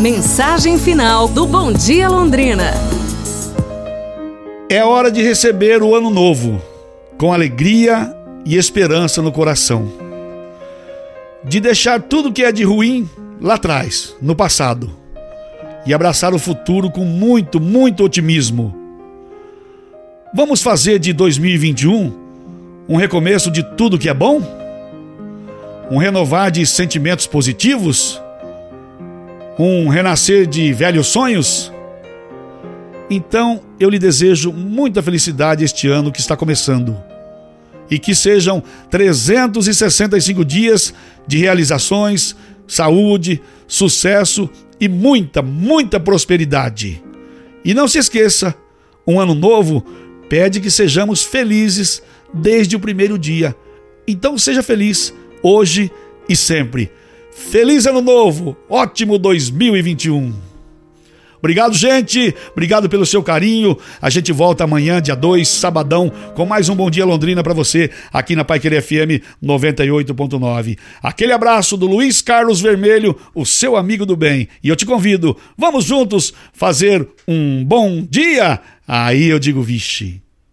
Mensagem final do Bom Dia Londrina. É hora de receber o ano novo com alegria e esperança no coração. De deixar tudo que é de ruim lá atrás, no passado, e abraçar o futuro com muito, muito otimismo. Vamos fazer de 2021 um recomeço de tudo que é bom? Um renovar de sentimentos positivos? Um renascer de velhos sonhos? Então eu lhe desejo muita felicidade este ano que está começando. E que sejam 365 dias de realizações, saúde, sucesso e muita, muita prosperidade. E não se esqueça: um ano novo pede que sejamos felizes desde o primeiro dia. Então seja feliz hoje e sempre. Feliz Ano Novo! Ótimo 2021! Obrigado, gente. Obrigado pelo seu carinho. A gente volta amanhã, dia 2, sabadão, com mais um Bom Dia Londrina para você, aqui na Pai Querer FM 98.9. Aquele abraço do Luiz Carlos Vermelho, o seu amigo do bem. E eu te convido, vamos juntos fazer um bom dia? Aí eu digo, vixe.